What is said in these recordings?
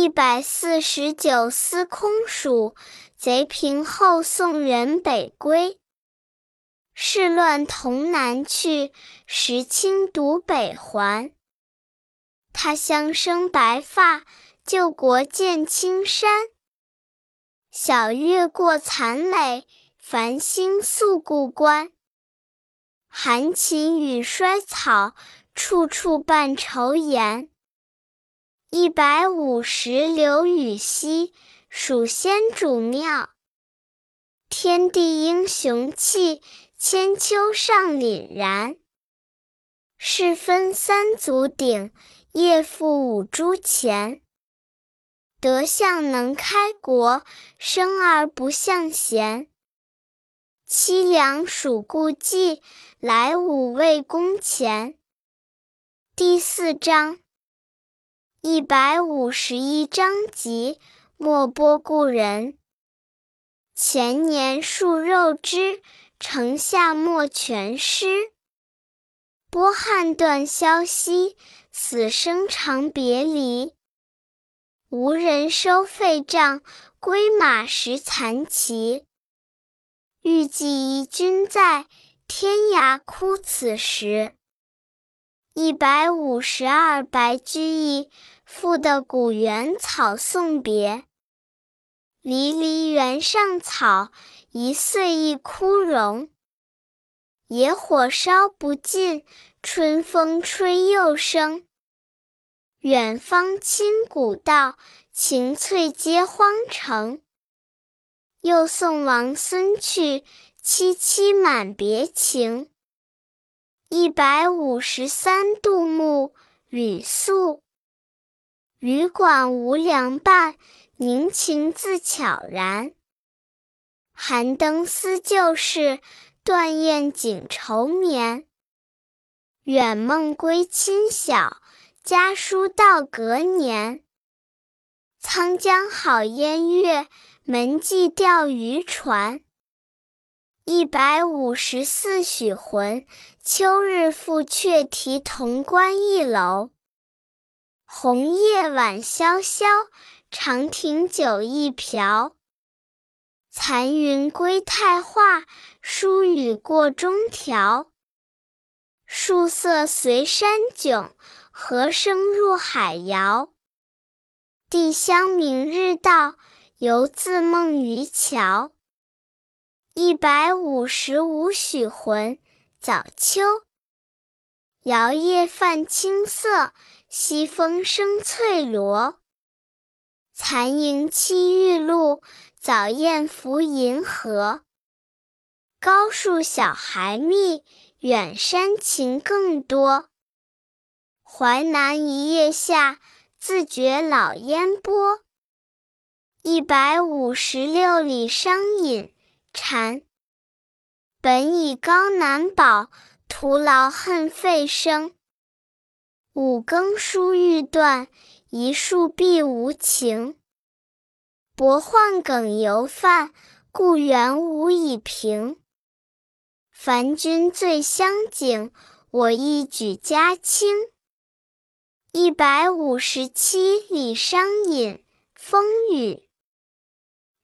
一百四十九司空蜀，贼平后，送人北归。事乱同南去，时清独北还。他乡生白发，旧国见青山。晓月过残垒，繁星宿故关。寒禽语衰草，处处伴愁颜。一百五十刘禹锡，蜀先主庙。天地英雄气，千秋尚凛然。世分三足鼎，业付五铢钱。德相能开国，生而不相贤。凄凉属故迹，来吾魏公前。第四章。一百五十一章集，莫播故人。前年树肉枝，城下莫全尸。波撼断消息，死生长别离。无人收废帐，归马食残骑。欲寄疑君在，天涯哭此时。一百五十二白居易赋的古原草送别。离离原上草，一岁一枯荣。野火烧不尽，春风吹又生。远芳侵古道，晴翠接荒城。又送王孙去，萋萋满别情。一百五十三，杜牧，吕宿。旅馆无凉伴，凝情自悄然。寒灯思旧事，断雁惊愁眠。远梦归期晓，家书到隔年。沧江好烟月，门际钓鱼船。一百五十四，许浑。秋日复却题潼关一楼。红叶晚萧萧，长亭酒一瓢。残云归太化，疏雨过中条。树色随山迥，河声入海遥。帝乡明日到，犹自梦渔樵。一百五十五，许浑。早秋，摇曳泛青色，西风生翠萝。残萤栖玉露，早雁拂银河。高树小孩密，远山禽更多。淮南一夜下，自觉老烟波。一百五十六里商隐，蝉。本以高难保，徒劳恨费声。五更书欲断，一树碧无情。薄宦梗犹泛，故园无以平。凡君最相景，我亦举家清。一百五十七李商隐，风雨。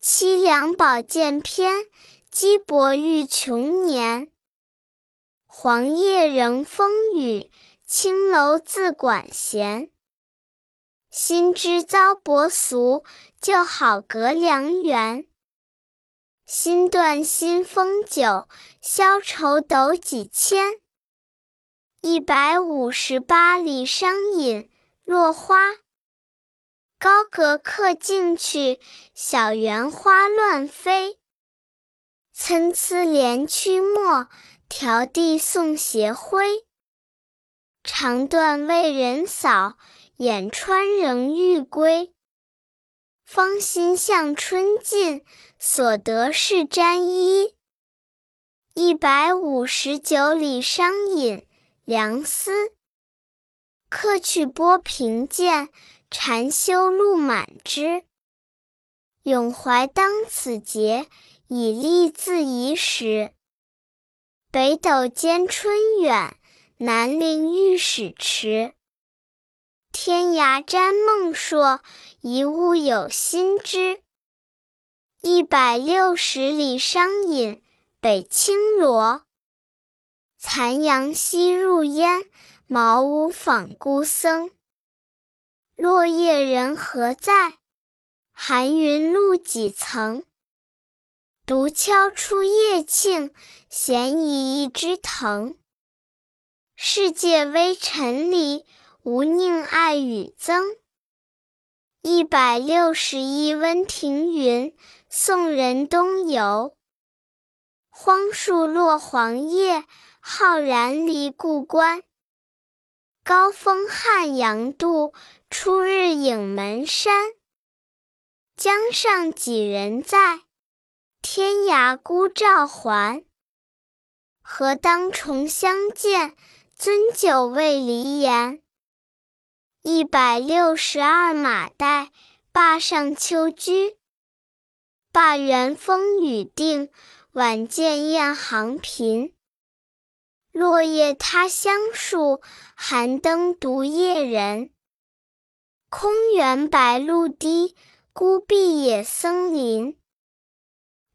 凄凉宝剑篇。积薄欲穷年，黄叶仍风雨，青楼自管弦。新知遭薄俗，旧好隔良缘。新断新风酒，消愁斗几千。一百五十八里商隐，落花。高阁客尽去，小园花乱飞。参差连曲陌，迢递送斜晖。长断为人扫，眼穿仍欲归。芳心向春尽，所得是沾衣。一百五十九里商隐，梁思。客去拨平剑，禅修路满枝。咏怀当此节。以立自宜时。北斗兼春远，南陵御史迟。天涯瞻梦硕，一物有心知。一百六十里商隐，北青罗。残阳西入烟，茅屋访孤僧。落叶人何在？寒云露几层。独敲出叶磬，闲倚一枝藤。世界微尘里，无宁爱与憎。一百六十一温庭筠，送人东游。荒树落黄叶，浩然离故关。高峰汉阳渡，初日影门山。江上几人在？天涯孤照还。何当重相见？樽酒未离言。一百六十二马代，灞上秋居。灞原风雨定，晚见雁行频。落叶他乡树，寒灯独夜人。空园白露滴，孤壁野僧林。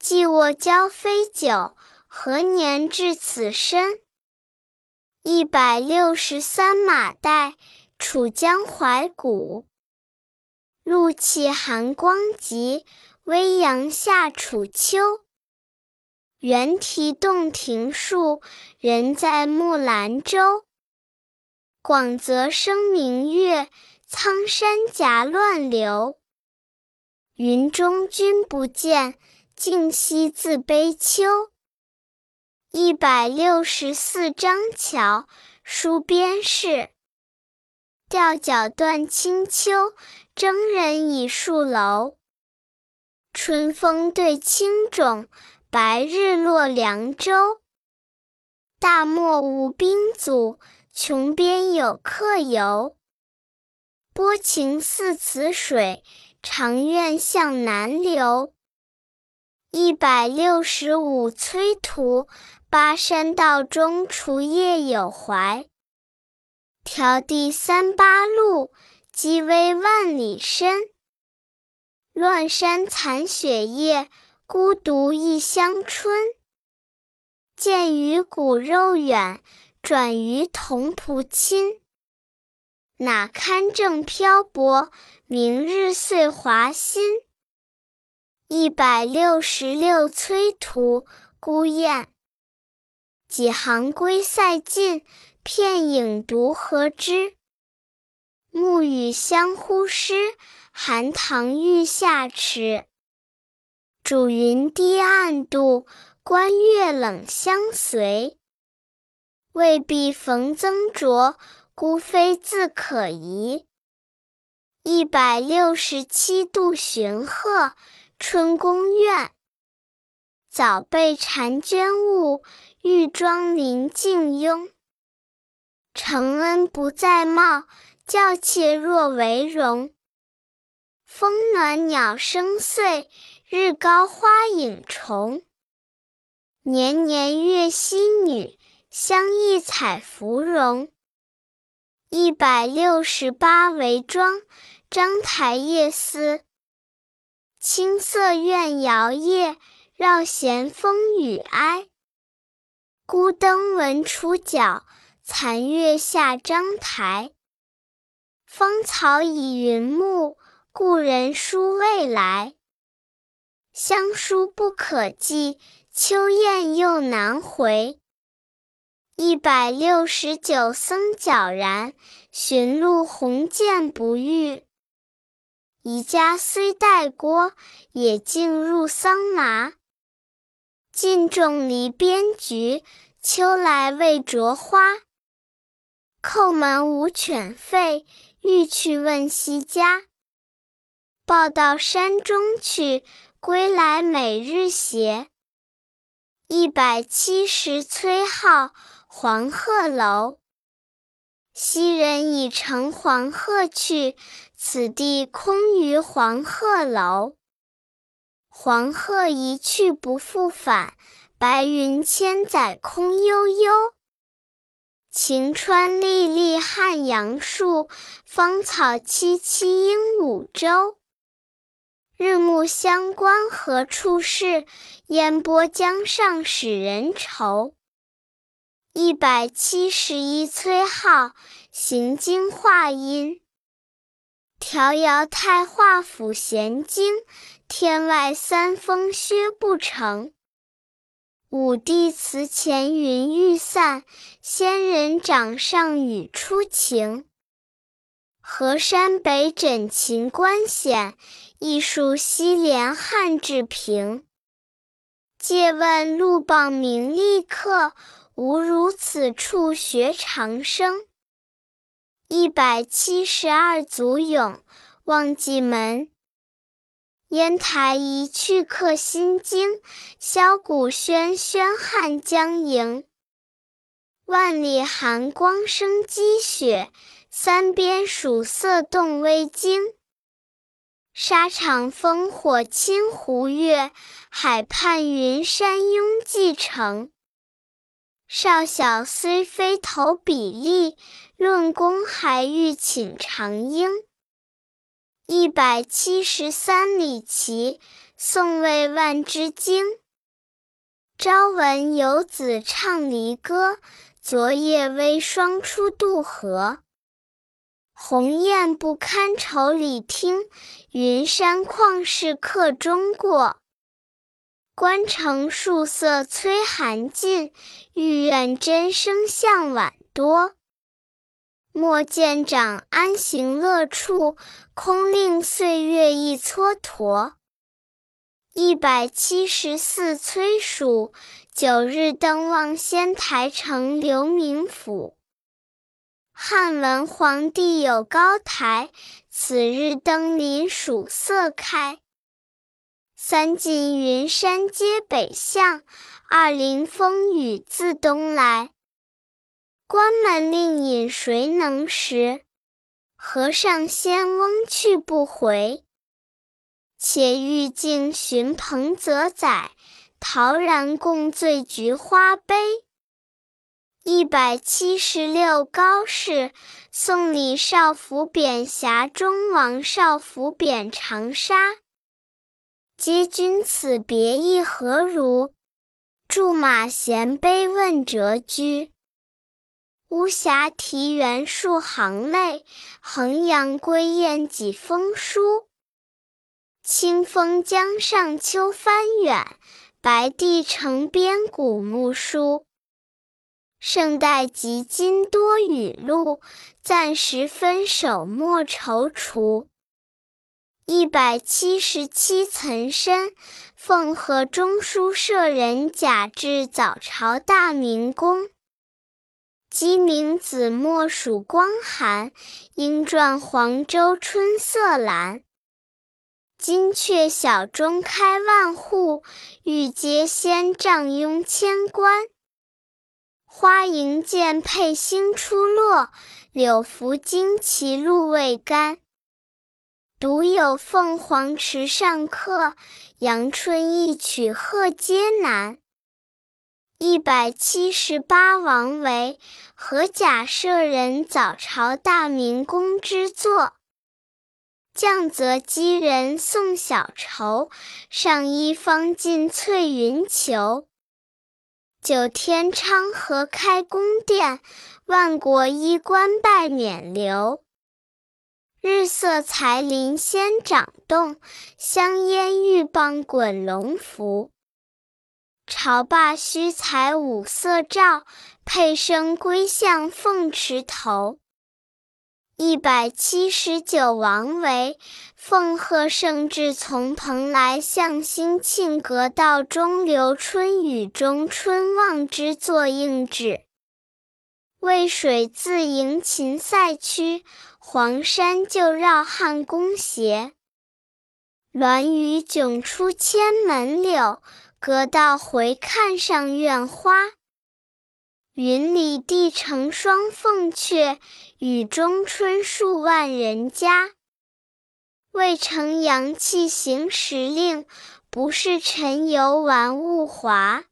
寄卧交飞酒，何年至此身？一百六十三马代，楚江怀古。露气寒光急，微阳下楚秋。猿啼洞庭树，人在木兰舟。广泽生明月，苍山夹乱流。云中君不见，竟夕自悲秋。一百六十四张桥，书边事。吊脚断清秋，征人倚戍楼。春风对青冢，白日落凉州。大漠无兵阻，穷边有客游。波情似此水，长愿向南流。一百六十五崔涂。巴山道中除夜有怀，迢递三八路，积微万里深。乱山残雪夜，孤独一乡春。见于骨肉远，转于同仆亲。哪堪正漂泊，明日岁华新。一百六十六崔涂，孤雁。几行归塞尽，片影独何之？暮雨相呼失，寒塘欲下迟。煮云低暗度，关月冷相随。未必逢曾卓，孤飞自可疑。一百六十七度寻鹤，春宫苑。早被婵娟误。玉妆临镜拥，承恩不再貌，教妾若为容。风暖鸟声碎，日高花影重。年年月溪女，相忆采芙蓉。一百六十八为庄，章台夜思。青色怨摇曳，绕弦风雨哀。孤灯闻楚角，残月下章台。芳草已云暮，故人书未来。乡书不可寄，秋雁又难回。一百六十九僧皎然，寻路鸿渐不遇。宜家虽带郭，也径入桑麻。尽种篱边菊，秋来未着花。叩门无犬吠，欲去问西家。报到山中去，归来每日斜。一百七十崔颢，黄鹤楼。昔人已乘黄鹤去，此地空余黄鹤楼。黄鹤一去不复返，白云千载空悠悠。晴川历历汉阳树，芳草萋萋鹦鹉洲。日暮乡关何处是？烟波江上使人愁。一百七十一崔颢，行经华阴。迢遥太华府闲经，天外三峰薛不成。武帝祠前云欲散，仙人掌上雨初晴。河山北枕秦关险，一树西连汉志平。借问路傍名利客，无如此处学长生。一百七十二足咏，忘记门。烟台一去客心惊，箫鼓喧喧汉江迎。万里寒光生积雪。三边曙色动微惊，沙场烽火侵湖月，海畔云山拥蓟城。少小虽非投笔吏，论功还欲请长缨。一百七十三里骑，宋魏万之京。朝闻游子唱离歌，昨夜微霜初渡河。鸿雁不堪愁里听，云山旷世客中过。关城树色催寒尽，玉院真声向晚多。莫见长安行乐处，空令岁月一蹉跎。一百七十四崔蜀，九日登望仙台城留名府。汉文皇帝有高台，此日登临曙色开。三晋云山皆北向，二陵风雨自东来。关门令尹谁能识？河上仙翁去不回。且欲尽寻彭泽载，陶然共醉菊花杯。一百七十六高士，送李少府贬峡中，王少府贬长沙。嗟君此别意何如？驻马衔杯问谪居。巫峡啼猿数行泪，衡阳归雁几封书。清风江上秋帆远，白帝城边古木疏。胜代及今多雨露，暂时分手莫踌躇。一百七十七岑参，奉和中书舍人贾至早朝大明宫。鸡鸣子墨曙光寒，莺啭黄州春色阑。金阙小钟开万户，玉阶仙帐拥千官。花迎剑佩星初落，柳拂旌旗露未干。独有凤凰池上客，阳春一曲贺皆难。一百七十八王维，和贾舍人早朝大明宫之作。降泽击人送小愁，上衣方尽翠云裘。九天昌河开宫殿，万国衣冠拜冕旒。日色才林仙掌动，香烟玉棒滚龙浮。朝罢须裁五色诏，佩声归向凤池头。一百七十九王维，奉贺圣至从蓬莱向兴庆阁道中留春雨中春望之作应旨。渭水自迎秦塞曲，黄山就绕汉宫斜。鸾宇迥出千门柳，阁道回看上苑花。云里帝城双凤阙，雨中春树万人家。未成阳气行时令，不是尘游玩物华。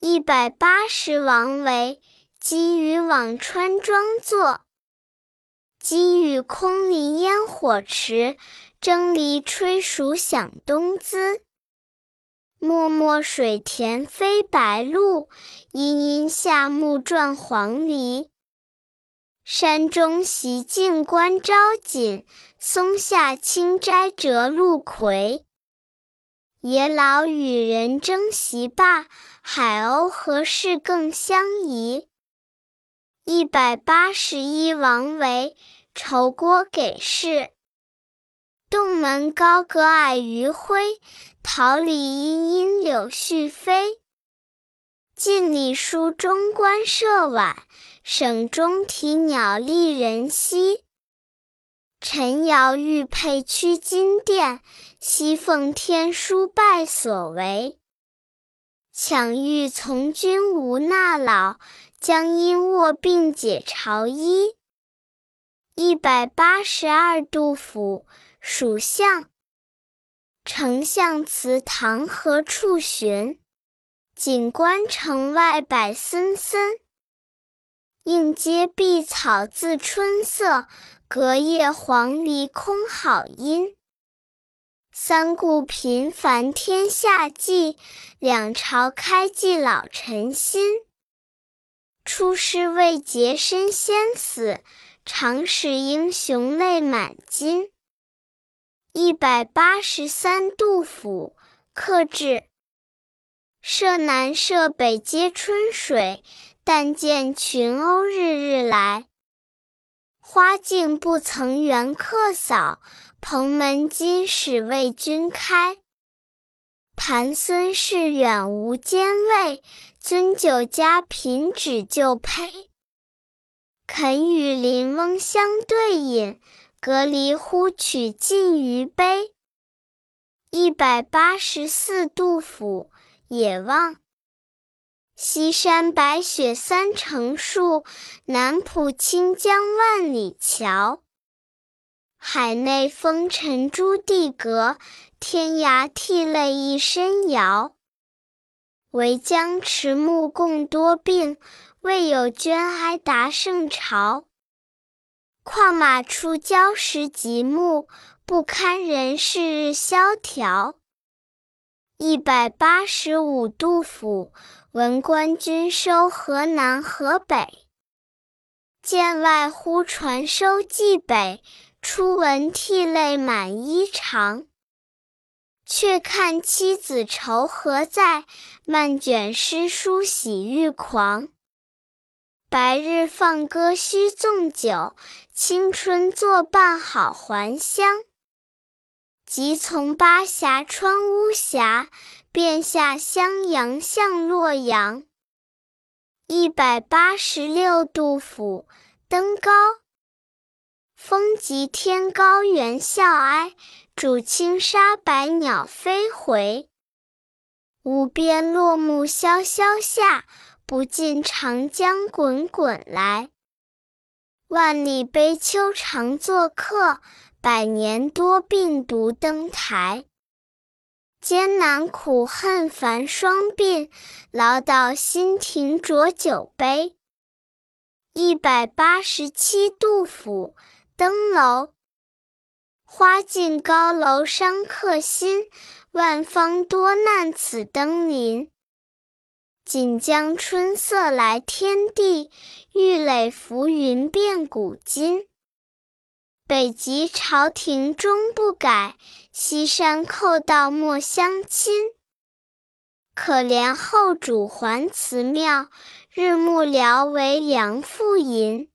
一百八十王维，积雨辋川庄作。积雨空林烟火迟，蒸藜炊熟响冬滋。漠漠水田飞白鹭，阴阴夏木转黄鹂。山中习静观朝锦，松下清斋折露葵。野老与人争席罢，海鸥何事更相疑？一百八十一王维，酬郭给事。洞门高阁矮余晖，桃李阴阴柳絮飞。晋礼书中官舍晚，省中啼鸟立人稀。陈瑶玉佩驱金殿，西凤天书拜所为。抢欲从军无纳老，将因卧病解朝衣。一百八十二杜甫，蜀相。丞相祠堂何处寻？锦官城外柏森森。映阶碧草自春色，隔叶黄鹂空好音。三顾频烦天下计，两朝开济老臣心。出师未捷身先死，长使英雄泪满襟。一百八十三杜甫，客至。舍南舍北皆春水，但见群鸥日日来。花径不曾缘客扫，蓬门今始为君开。盘孙市远无兼味，樽酒家贫只旧醅。肯与邻翁相对饮，隔离呼取尽余杯。一百八十四杜甫。野望，西山白雪三成树，南浦清江万里桥。海内风尘朱棣阁，天涯涕泪一身遥。唯将迟暮共多病，未有捐哀达圣朝。况马出郊时极目，不堪人世日萧条。一百八十五杜甫，闻官军收河南河北。剑外忽传收蓟北，初闻涕泪满衣裳。却看妻子愁何在，漫卷诗书喜欲狂。白日放歌须纵酒，青春作伴好还乡。即从巴峡穿巫峡，便下襄阳向洛阳。一百八十六杜甫，登高。风急天高猿啸哀，渚清沙白鸟飞回。无边落木萧萧下，不尽长江滚滚来。万里悲秋常作客。百年多病独登台，艰难苦恨繁霜鬓，潦倒新停浊酒杯。一百八十七杜甫，登楼。花尽高楼伤客心，万方多难此登临。锦江春色来天地，玉垒浮云变古今。北极朝廷终不改，西山寇盗莫相侵。可怜后主还祠庙，日暮聊为梁父吟。